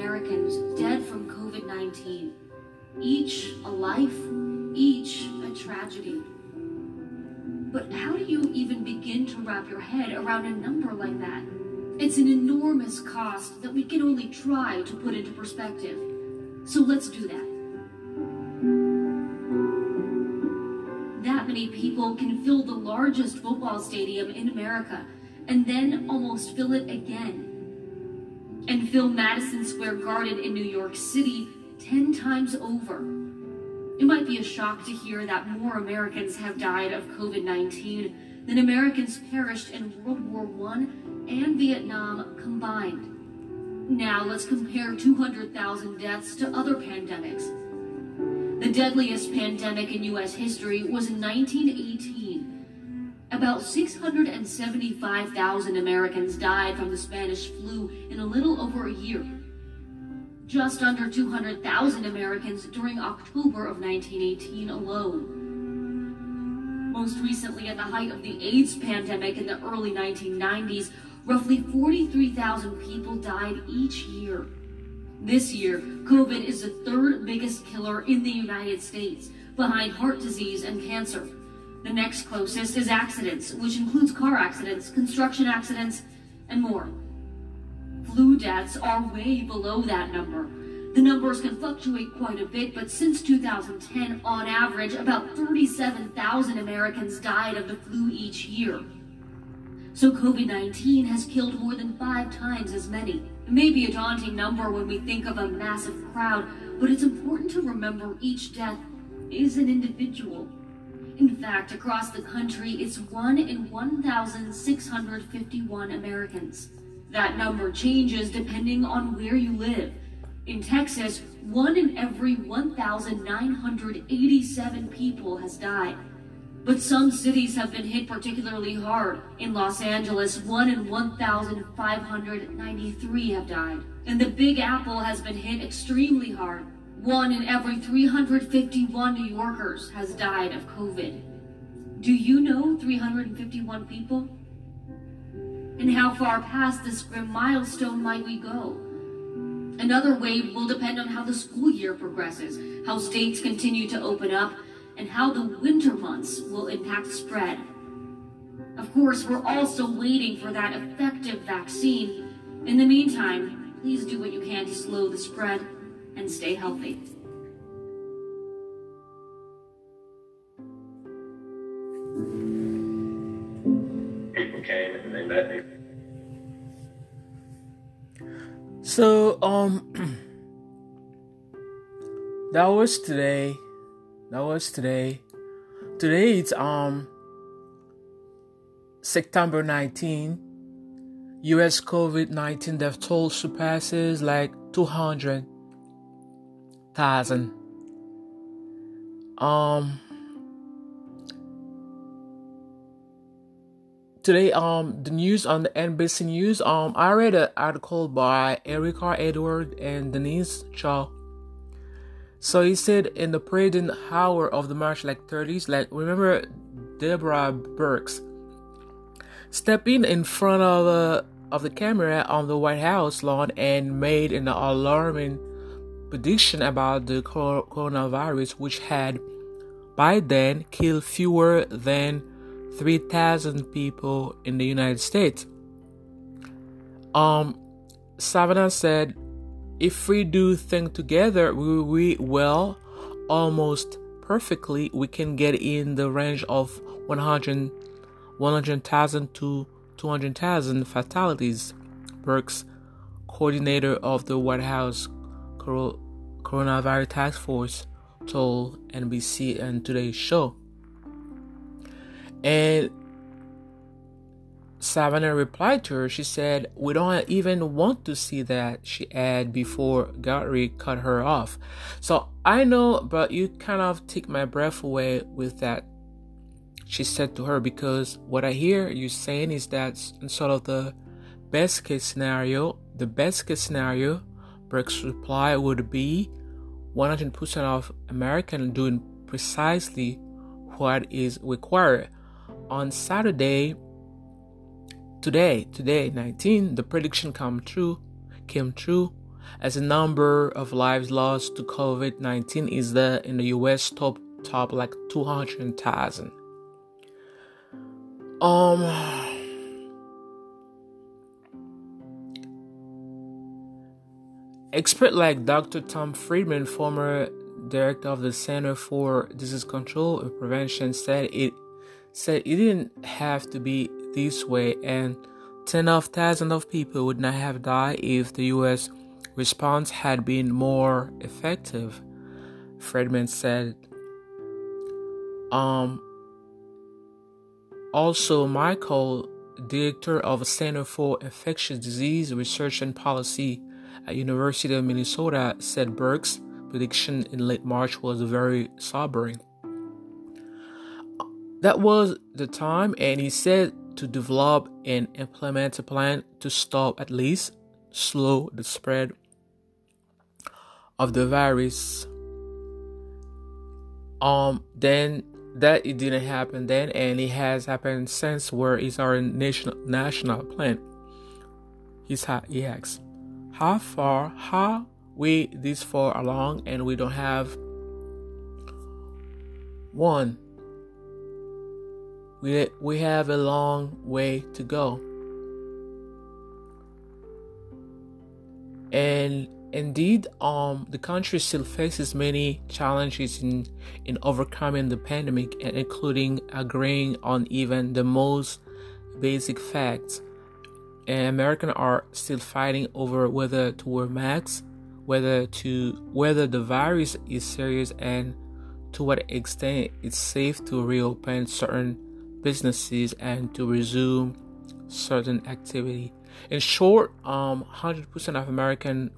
Americans dead from COVID 19. Each a life, each a tragedy. But how do you even begin to wrap your head around a number like that? It's an enormous cost that we can only try to put into perspective. So let's do that. That many people can fill the largest football stadium in America and then almost fill it again. Fill Madison Square Garden in New York City 10 times over. It might be a shock to hear that more Americans have died of COVID 19 than Americans perished in World War I and Vietnam combined. Now let's compare 200,000 deaths to other pandemics. The deadliest pandemic in U.S. history was in 1918. About 675,000 Americans died from the Spanish flu in a little over a year. Just under 200,000 Americans during October of 1918 alone. Most recently, at the height of the AIDS pandemic in the early 1990s, roughly 43,000 people died each year. This year, COVID is the third biggest killer in the United States, behind heart disease and cancer. The next closest is accidents, which includes car accidents, construction accidents, and more. Flu deaths are way below that number. The numbers can fluctuate quite a bit, but since 2010, on average, about 37,000 Americans died of the flu each year. So COVID 19 has killed more than five times as many. It may be a daunting number when we think of a massive crowd, but it's important to remember each death is an individual. In fact, across the country, it's 1 in 1,651 Americans. That number changes depending on where you live. In Texas, 1 in every 1,987 people has died. But some cities have been hit particularly hard. In Los Angeles, 1 in 1,593 have died. And the Big Apple has been hit extremely hard. One in every 351 New Yorkers has died of COVID. Do you know 351 people? And how far past this grim milestone might we go? Another wave will depend on how the school year progresses, how states continue to open up, and how the winter months will impact spread. Of course, we're also waiting for that effective vaccine. In the meantime, please do what you can to slow the spread and stay healthy. Came and they met me. So, um, that was today. That was today. Today it's um September 19. US COVID 19 death toll surpasses like 200,000. Um, today, um, the news on the NBC News, um, I read an article by Erika Edward and Denise Chow. So he said in the parade hour of the march, like 30s, like remember Deborah Birx stepping in front of the of the camera on the White House lawn and made an alarming prediction about the coronavirus, which had by then killed fewer than 3,000 people in the United States. Um, Savannah said if we do things together, we, we almost perfectly, we can get in the range of 100, 100,000 to 200,000 fatalities. Birx, coordinator of the White House Coronavirus Task Force, told NBC and Today's Show. And Savannah replied to her. She said, We don't even want to see that, she added before Guthrie cut her off. So I know, but you kind of take my breath away with that, she said to her, because what I hear you saying is that sort of the best case scenario, the best case scenario, Birx's reply would be 100% of Americans doing precisely what is required. On Saturday, Today, today, 19, the prediction come true, came true, as the number of lives lost to COVID-19 is the in the US top top like 200,000. Um Expert like Dr. Tom Frieden, former director of the Center for Disease Control and Prevention, said it said it didn't have to be this way and ten of thousands of people would not have died if the US response had been more effective. Frieden said um also Michael, director of Center for Infectious Disease Research and Policy at University of Minnesota said Birx's prediction in late March was very sobering. That was the time, and he said to develop and implement a plan to stop at least slow the spread of the virus. Um, then that it didn't happen then, and it has happened since. Where is our national national plan? He's he asks how far how we this far along and we don't have one we we have a long way to go. And indeed um the country still faces many challenges in in overcoming the pandemic and including agreeing on even the most basic facts. And Americans are still fighting over whether to wear masks, whether to whether the virus is serious, and to what extent it's safe to reopen certain businesses and to resume certain activity. In short, um, 100% of American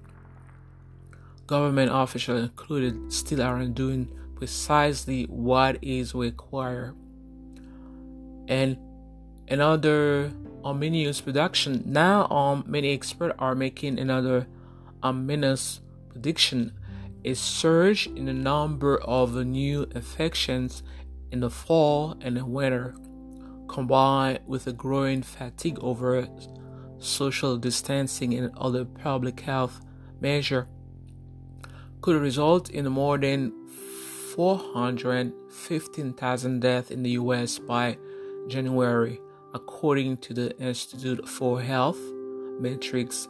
government officials, included, still aren't doing precisely what is required. And another ominous production. Now, um, many experts are making another ominous prediction: a surge in the number of new infections in the fall and the winter, combined with a growing fatigue over social distancing and other public health measures, could result in more than 415,000 deaths in the US by January according to the Institute for Health Metrics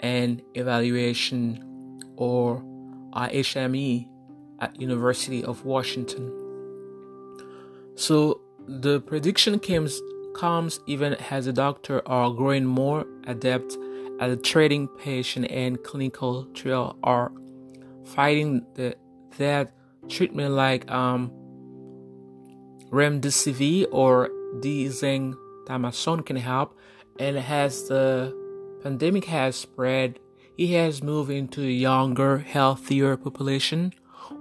and Evaluation or IHME at University of Washington. So the prediction comes comes even as the doctor are growing more adept at treating patient and clinical trial are fighting the, that treatment like um, remdesivir or dexamethasone can help, and as the pandemic has spread, it has moved into a younger, healthier population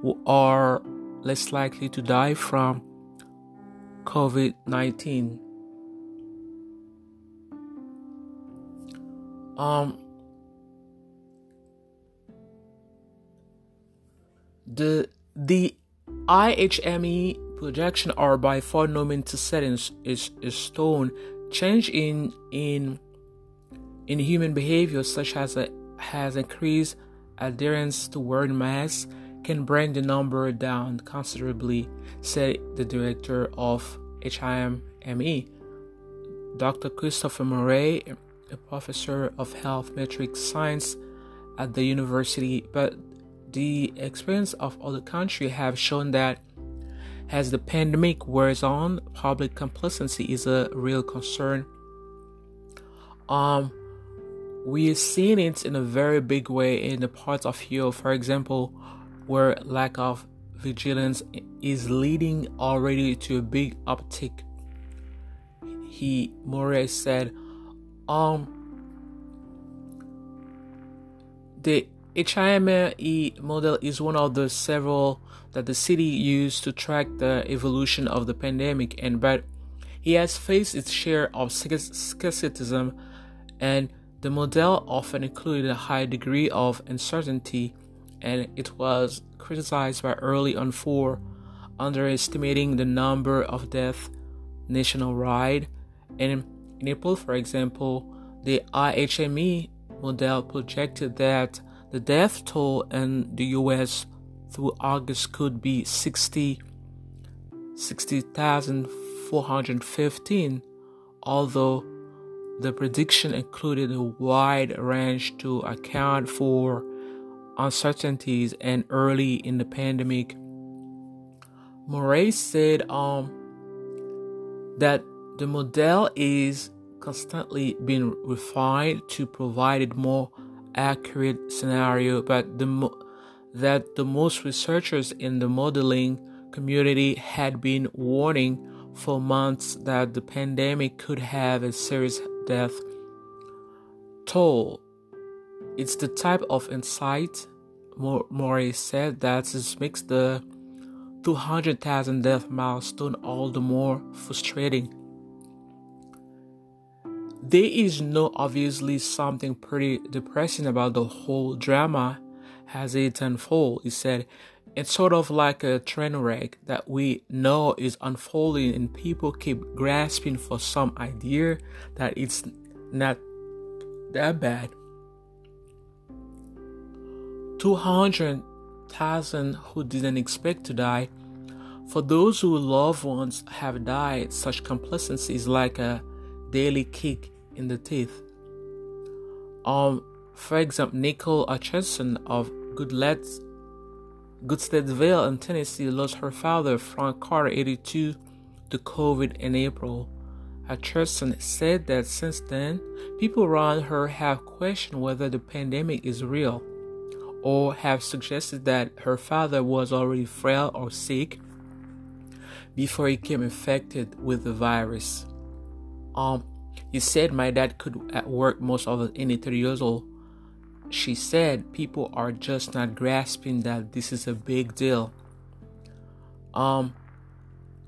who are less likely to die from COVID 19. Um, the the IHME projection are by far no to set in, is, is stone. Change in in in human behavior, such as a, has increased adherence to wearing masks, can bring the number down considerably, said the director of HIMME, Dr. Christopher Murray, a professor of health metrics science at the university. But the experience of other countries have shown that as the pandemic wears on, public complacency is a real concern. Um, we are seeing it in a very big way in the parts of Europe, for example, where lack of vigilance is leading already to a big uptick. He Murray said, um, the HIME model is one of the several that the city used to track the evolution of the pandemic and but he has faced its share of skepticism and the model often included a high degree of uncertainty and it was criticized by early on for underestimating the number of deaths nationwide and in April for example the IHME model projected that the death toll in the US through August could be 60 60,415 although the prediction included a wide range to account for uncertainties and early in the pandemic. Murray said um, that the model is constantly being refined to provide a more accurate scenario, but the mo- that the most researchers in the modeling community had been warning for months that the pandemic could have a serious death toll. It's the type of insight, Murray said, that makes the 200,000 death milestone all the more frustrating. There is no obviously something pretty depressing about the whole drama as it unfolds, he said. It's sort of like a train wreck that we know is unfolding, and people keep grasping for some idea that it's not that bad. 200,000 who didn't expect to die. For those whose loved ones have died, such complacency is like a daily kick in the teeth. Um, for example, Nicole Atchison of Goodlettsville in Tennessee lost her father, Frank Carter, 82, to COVID in April. Atchison said that since then, people around her have questioned whether the pandemic is real, or have suggested that her father was already frail or sick before he came infected with the virus. Um, he said my dad could work most of any 30 years old she said people are just not grasping that this is a big deal. Um,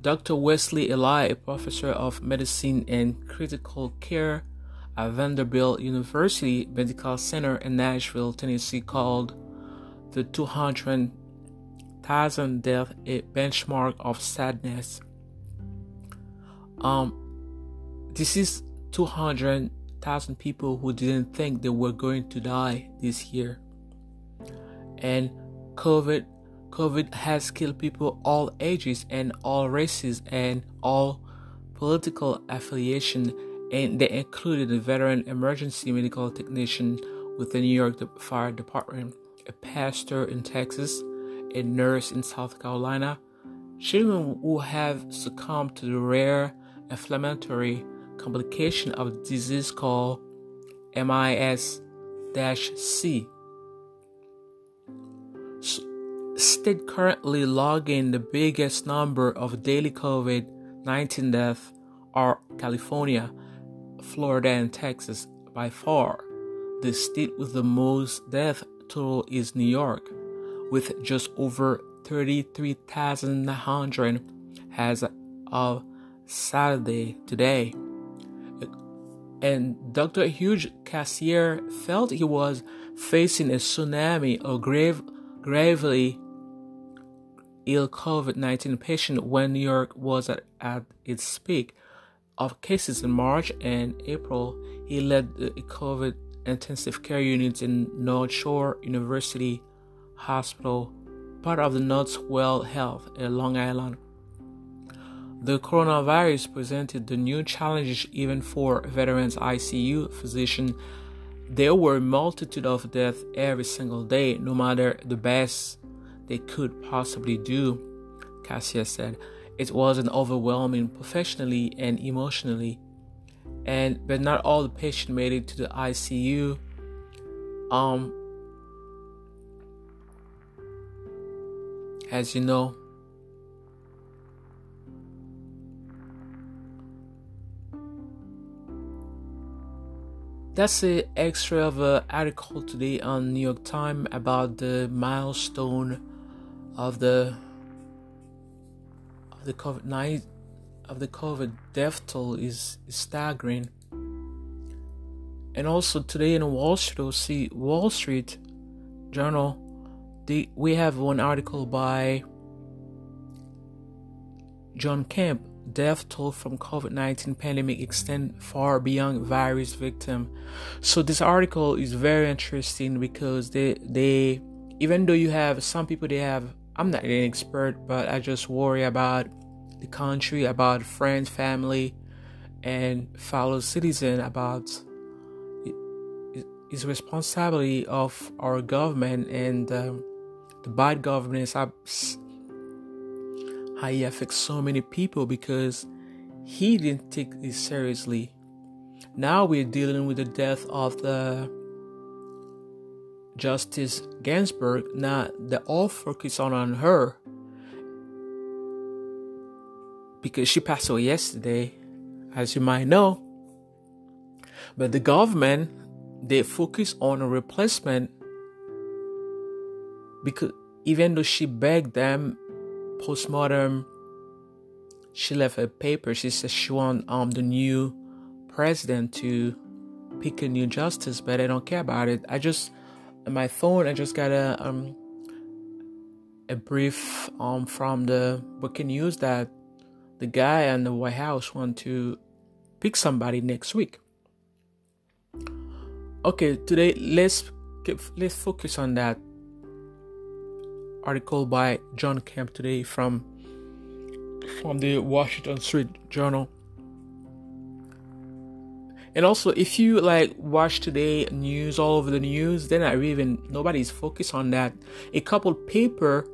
Dr. Wesley Ely, a professor of medicine and critical care at Vanderbilt University Medical Center in Nashville, Tennessee, called the 200,000 death a benchmark of sadness. Um, this is 200 thousand people who didn't think they were going to die this year. And COVID COVID has killed people all ages and all races and all political affiliation and they included a veteran emergency medical technician with the New York Fire Department, a pastor in Texas, a nurse in South Carolina, children who have succumbed to the rare inflammatory complication of a disease called MIS-C. State currently logging the biggest number of daily COVID-19 deaths are California, Florida, and Texas by far. The state with the most death total is New York, with just over 33,900 as of Saturday today and Dr. Hugh Cassiere felt he was facing a tsunami of grave, gravely ill COVID 19 patient when New York was at, at its peak of cases in March and April. He led the COVID intensive care units in North Shore University Hospital, part of the Northwell Health in Long Island. The coronavirus presented the new challenges even for veterans ICU physicians. There were a multitude of deaths every single day, no matter the best they could possibly do, Cassiere said. It was an overwhelming professionally and emotionally. And but not all the patients made it to the ICU. Um as you know, That's the extra of an article today on New York Times about the milestone of the of the COVID nine of the COVID death toll is, staggering. And also today in Wall Street, Wall Street Journal, the, we have one article by John Kamp, death toll from COVID-19 pandemic extend far beyond virus victim. So this article is very interesting because they they even though you have some people they have I'm not an expert, but I just worry about the country, about friends, family, and fellow citizen about is responsibility of our government and um, the bad governance how he affects so many people because he didn't take this seriously. Now we're dealing with the death of the Justice Ginsburg. Now the all focus on on her because she passed away yesterday, as you might know. But the government they focus on a replacement because even though she begged them postmortem she left a paper she said she want um the new president to pick a new justice but i don't care about it i just my phone i just got a um a brief um from the breaking news that the guy and the white house want to pick somebody next week Okay, today let's keep, let's focus on that article by John Kamp today from from the Washington Street Journal. And also, if you like watch today news all over the news, then I even nobody's focused on that. A couple paper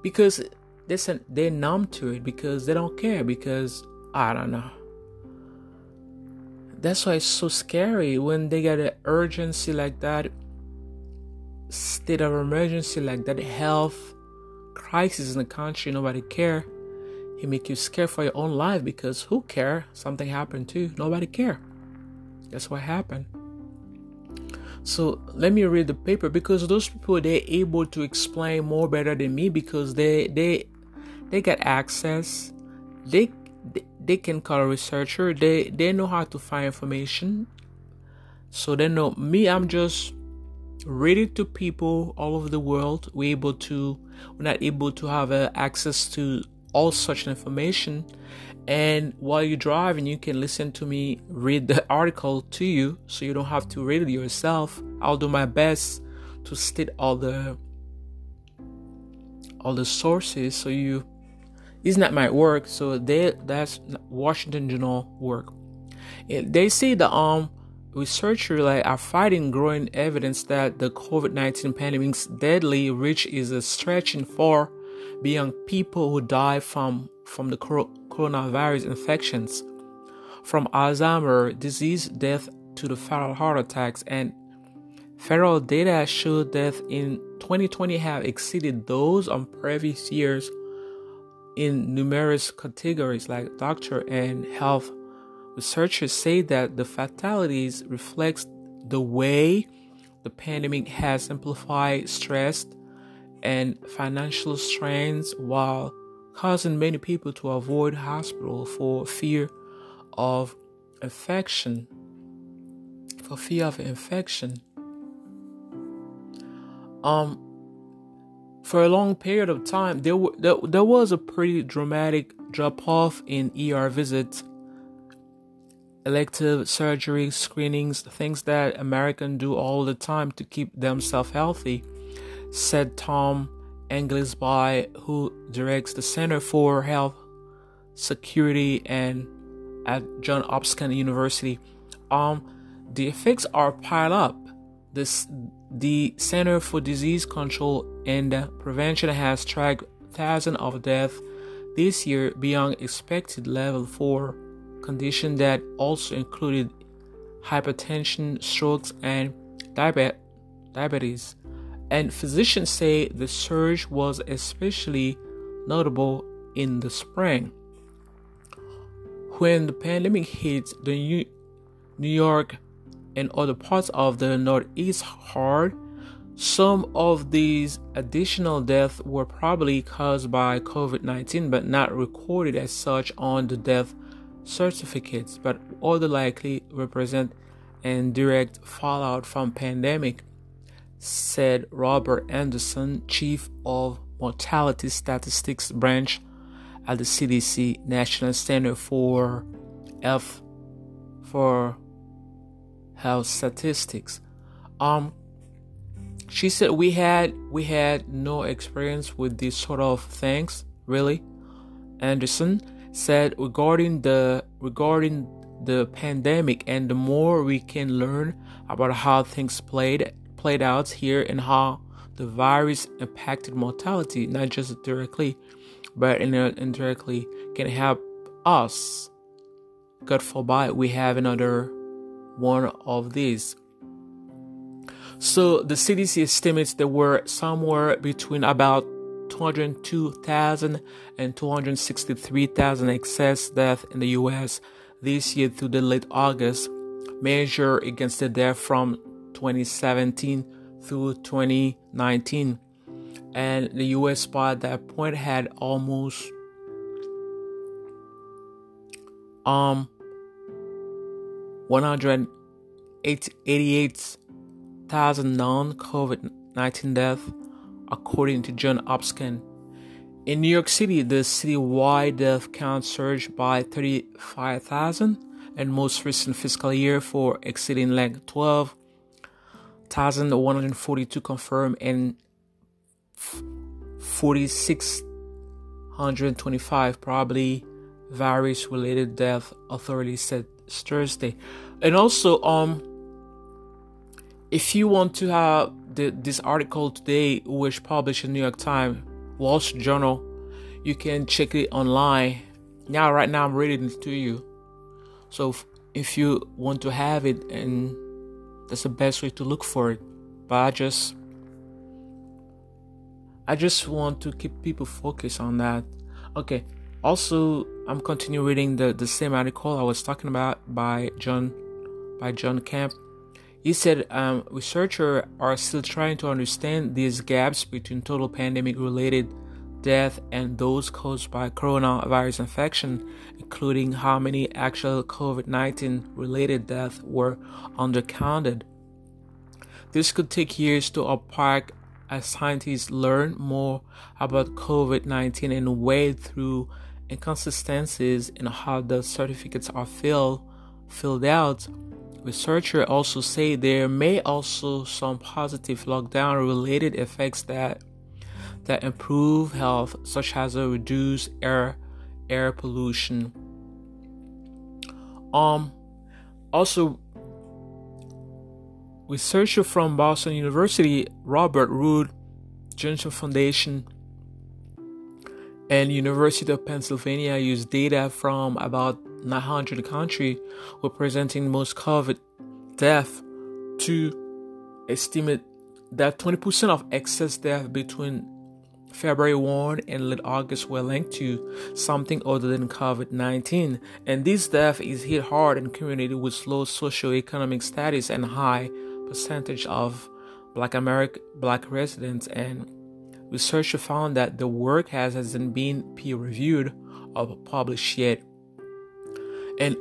because they they're numb to it because they don't care because I don't know. That's why it's so scary when they get an urgency like that state of emergency like that health crisis in the country nobody care. It make you scared for your own life because who care? Something happened to you. nobody care. That's what happened. So let me read the paper because those people they're able to explain more better than me because they they they get access they they can call a researcher they they know how to find information. So they know me i'm just reading to people all over the world we're able to we're not able to have uh, access to all such information. And while you're driving you can listen to me read the article to you so you don't have to read it yourself. I'll do my best to state all the all the sources so you it's not my work, so they that's Washington Journal work. They say the um researchers like are fighting growing evidence that the COVID-19 pandemic's deadly reach is stretching far beyond people who die from from the coronavirus infections, from Alzheimer disease death to the fatal heart attacks and federal data show death in 2020 have exceeded those on previous years in numerous categories like doctor and health researchers say that the fatalities reflects the way the pandemic has amplified stress and financial strains while causing many people to avoid hospital for fear of infection for fear of infection. Um for a long period of time, there, w- there, there was a pretty dramatic drop off in ER visits, elective surgery, screenings, things that Americans do all the time to keep themselves healthy, said Tom Inglesby, who directs the Center for Health Security and at John Hopkins University. Um, the effects are piled up. This the Center for Disease Control and Prevention has tracked thousands of deaths this year beyond expected level 4 conditions that also included hypertension, strokes, and diabetes. And physicians say the surge was especially notable in the spring. When the pandemic hit the New York and other parts of the Northeast hard. Some of these additional deaths were probably caused by COVID 19 but not recorded as such on the death certificates, but other likely represent indirect fallout from pandemic, said Robert Anderson, chief of mortality statistics branch at the CDC National Center for Health for Health Statistics. Um, she said we had we had no experience with these sort of things really. Anderson said regarding the regarding the pandemic and the more we can learn about how things played played out here and how the virus impacted mortality, not just directly, but indirectly, can help us. God forbid we have another one of these. So the CDC estimates there were somewhere between about 202,000 and 263,000 excess deaths in the US this year through the late August, measure against the death from 2017 through 2019. And the US by that point had almost um 188,000 non COVID 19 deaths, according to John Hopkins. In New York City, the citywide death count surged by 35,000 and most recent fiscal year for exceeding like 12,142 confirmed and 4,625 probably virus related death authorities said Thursday. And also, um, if you want to have the, this article today, which published in New York Times, Wall Street Journal, you can check it online. Now, right now, I'm reading it to you. So, if, if you want to have it, and that's the best way to look for it. But I just, I just want to keep people focused on that. Okay. Also, I'm continuing reading the, the same article I was talking about by John by John Kamp. He said um, researchers are still trying to understand these gaps between total pandemic related death and those caused by coronavirus infection, including how many actual COVID 19 related deaths were undercounted. This could take years to unpack as scientists learn more about COVID 19 and wade through inconsistencies in how the certificates are filled, filled out. Researchers also say there may also some positive lockdown related effects that that improve health, such as a reduced air air pollution. Um also researcher from Boston University, Robert Wood Johnson Foundation and University of Pennsylvania used data from about 900 countries representing most COVID death to estimate that 20% of excess death between February 1 and late August were linked to something other than COVID-19, and this death is hit hard in communities with low socioeconomic status and high percentage of Black American Black residents and researchers found that the work has, hasn't been peer reviewed or published yet. And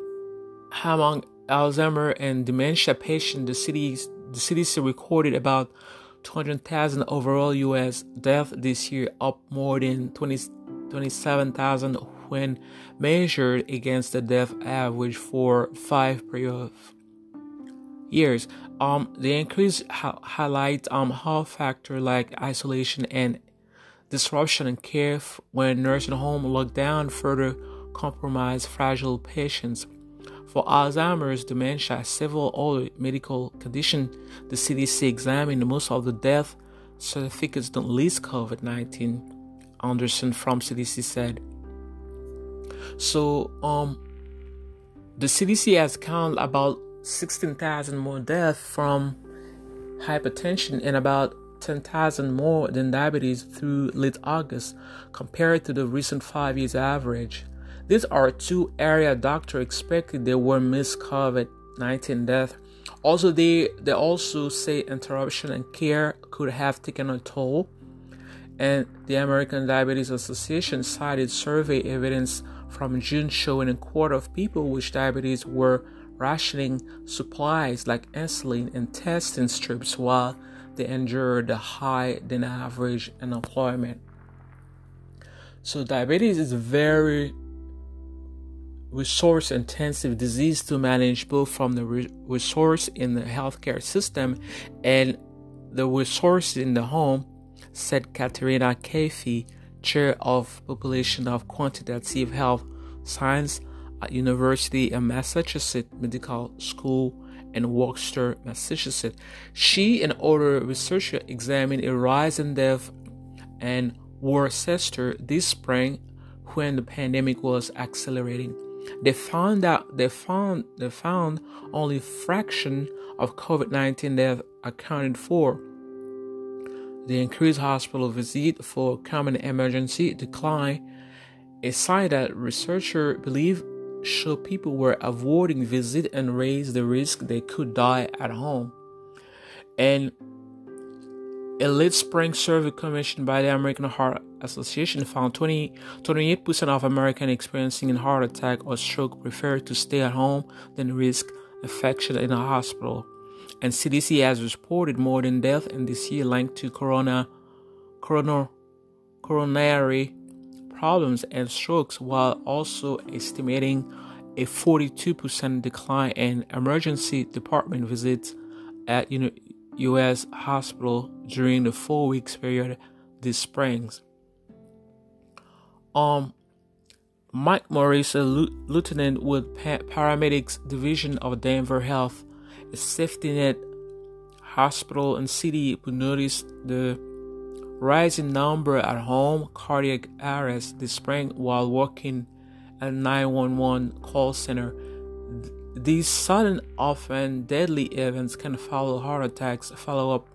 among Alzheimer and dementia patients, the, cities, the CDC recorded about 200,000 overall US deaths this year, up more than 20, 27,000 when measured against the death average for five previous years. Um, the increase ha- highlights um how factors like isolation and disruption in care when nursing home lockdown further compromise fragile patients. For Alzheimer's, dementia, several other medical conditions, the CDC examined most of the death certificates don't list COVID-19. Anderson from CDC said. So, um, the CDC has counted about 16,000 more deaths from hypertension and about 10,000 more than diabetes through late August compared to the recent five years average. These are two area doctors expected there were missed COVID-19 deaths. Also, they, they also say interruption in care could have taken a toll. And the American Diabetes Association cited survey evidence from June showing a quarter of people with diabetes were rationing supplies like insulin and testing strips while they endured the high than average unemployment. So diabetes is a very resource intensive disease to manage both from the re- resource in the healthcare system and the resource in the home, said Katerina Caffey, chair of population of quantitative health science at University of Massachusetts Medical School in Worcester, Massachusetts. She and other researchers examined a rise in death in Worcester this spring when the pandemic was accelerating. They found out they found they found only a fraction of COVID-19 deaths accounted for. The increased hospital visit for common emergency decline, a sign that researchers believe show people were avoiding visit and raise the risk they could die at home. And a late spring survey commissioned by the American Heart Association found 20, 28% of Americans experiencing a heart attack or stroke prefer to stay at home than risk infection in a hospital. And CDC has reported more than death in this year linked to corona, corona, coronary problems and strokes, while also estimating a 42% decline in emergency department visits at U.S. hospital during the four weeks period this spring. Um, Mike Morris, a lieutenant with paramedics division of Denver Health, a safety net hospital and city, noticed the rising number at home cardiac arrest this spring while working at 911 call center. These sudden, often deadly events can follow heart attacks. Follow up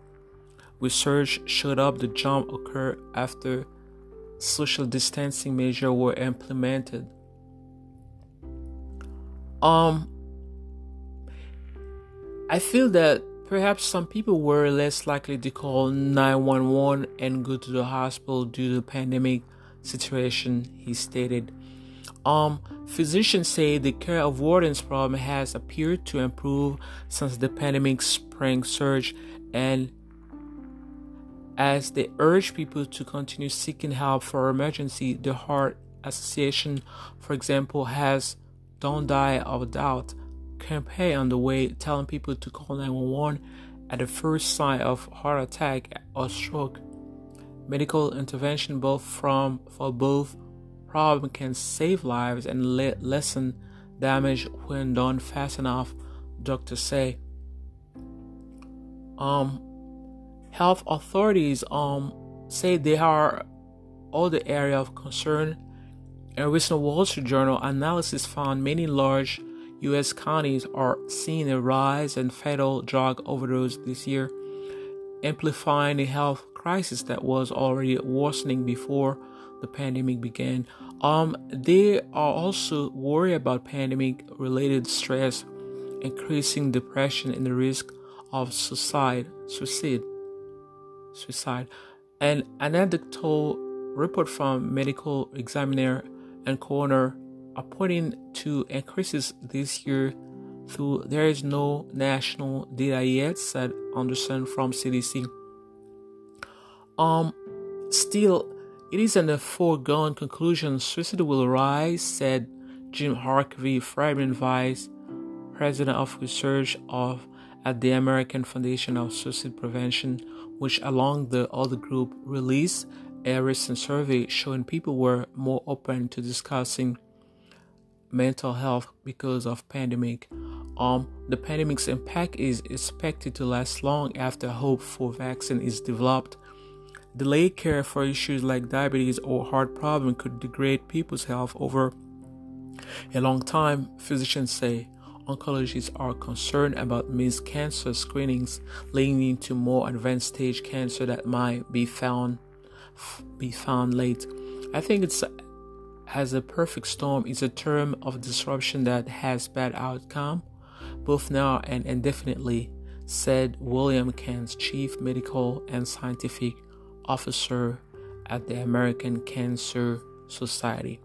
research showed up the jump occurred after social distancing measures were implemented. Um, I feel that perhaps some people were less likely to call 911 and go to the hospital due to the pandemic situation, he stated. Um, physicians say the care of avoidance problem has appeared to improve since the pandemic spring surge, and as they urge people to continue seeking help for emergency, the Heart Association, for example, has "Don't Die of Doubt" campaign on the way, telling people to call 911 at the first sign of heart attack or stroke. Medical intervention, both from for both problem can save lives and le- lessen damage when done fast enough, doctors say. Um, health authorities um say they are all the area of concern. A recent Wall Street Journal analysis found many large U.S. counties are seeing a rise in fatal drug overdose this year, amplifying a health crisis that was already worsening before the pandemic began. Um, they are also worried about pandemic related stress, increasing depression and the risk of suicide, suicide, suicide. An anecdotal report from medical examiner and coroner pointing to increases this year though there is no national data yet, said Anderson from CDC. Um, still, it is an a foregone conclusion suicide will rise, said Jim Harkavy, Friedman Vice President of Research of at the American Foundation of Suicide Prevention, which along the other group released a recent survey showing people were more open to discussing mental health because of pandemic. Um, the pandemic's impact is expected to last long after hope for vaccine is developed Delayed care for issues like diabetes or heart problem could degrade people's health over a long time, physicians say. Oncologists are concerned about missed cancer screenings leading to more advanced stage cancer that might be found be found late. I think it's as a perfect storm is a term of disruption that has bad outcome both now and indefinitely, said William Kent, chief medical and scientific officer at the American Cancer Society.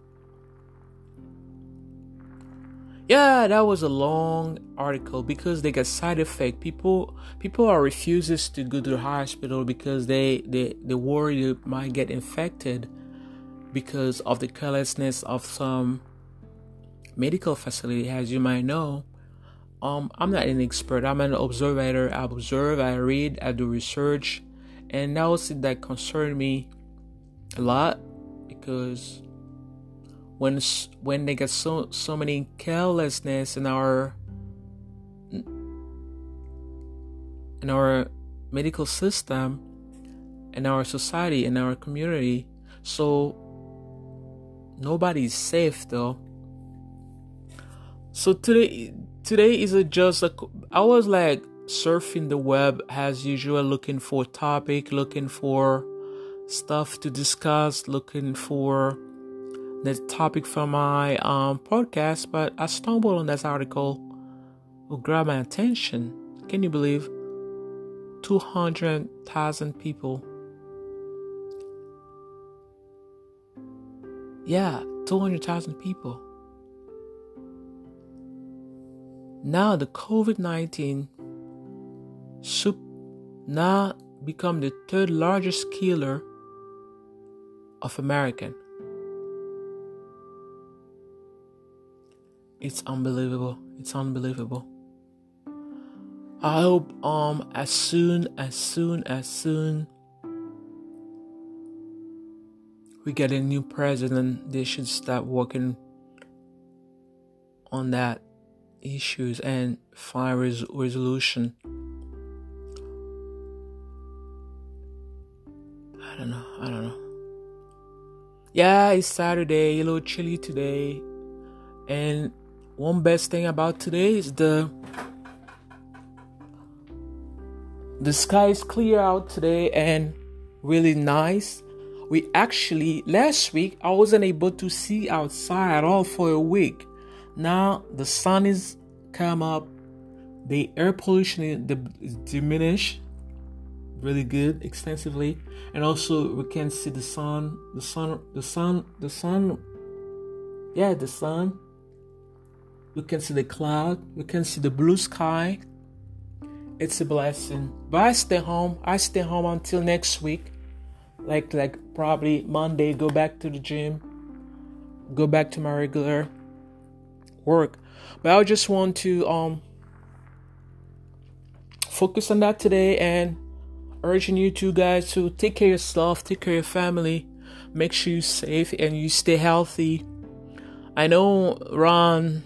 Yeah, that was a long article because they got side effect. People people are refuses to go to the hospital because they they they worry they might get infected. Because of the carelessness of some medical facility, as you might know. Um, I'm not an expert. I'm an observer. I observe, I read, I do research, and that was it that concerned me a lot because when when they get so so many carelessness in our in our medical system, in our society, in our community, so nobody's safe though. So today today is just a, I was like surfing the web as usual looking for topic, looking for stuff to discuss, looking for the topic for my um, podcast, but I stumbled on this article who grabbed my attention. Can you believe 200,000 people? Yeah, 200,000 people. Now the COVID 19 soup now become the third largest killer of American. It's unbelievable. It's unbelievable. I hope um as soon as soon as soon we get a new president, they should start working on that issues and find res- resolution. I don't know. I don't know. Yeah, it's Saturday, a little chilly today. And one best thing about today is the the sky is clear out today and really nice. We actually last week I wasn't able to see outside at all for a week. Now the sun is come up, the air pollution is diminished really good extensively. And also we can see the sun the sun the sun the sun yeah the sun. We can see the cloud. We can see the blue sky. It's a blessing. But i stay home. I stay home until next week like like probably monday go back to the gym go back to my regular work but i just want to um focus on that today and urging you two guys to take care of yourself, take care of your family, make sure you're safe and you stay healthy. I know around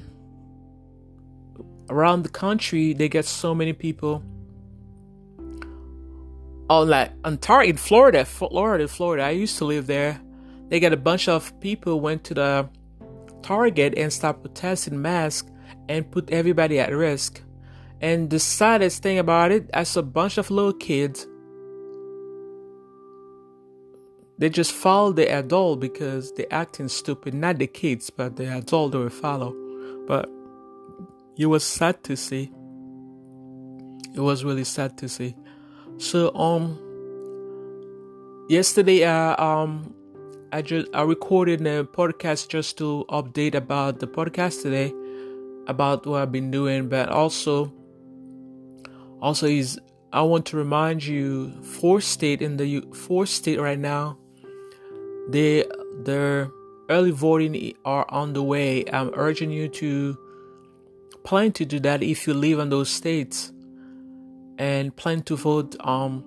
around the country they get so many people. Oh, like on Target, Florida, Florida, Florida. I used to live there. They got a bunch of people went to the Target and start protesting masks and put everybody at risk. And the saddest thing about it, I saw a bunch of little kids they just followed the adult because they're acting stupid. Not the kids, but the adult they will follow. But it was sad to see. It was really sad to see. So um yesterday uh, um I just I recorded a podcast just to update about the podcast today about what I've been doing, but also also is I want to remind you four state in the four state right now they the early voting are on the way. I'm urging you to plan to do that if you live in those states and plan to vote um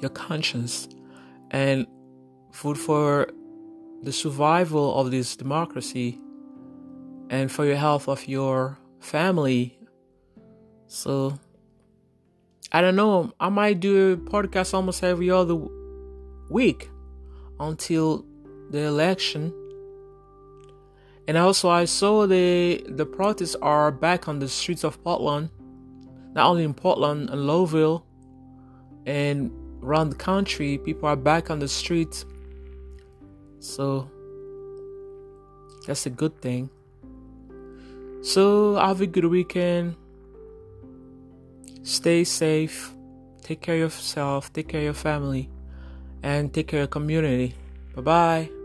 your conscience and vote for the survival of this democracy and for your health of your family. So I don't know. I might do a podcast almost every other week until the election. And also, I saw the the protests are back on the streets of Portland, not only in Portland and Louisville, and around the country. People are back on the streets, so that's a good thing. So have a good weekend. Stay safe. Take care of yourself. Take care of your family and take care of your community. Bye bye.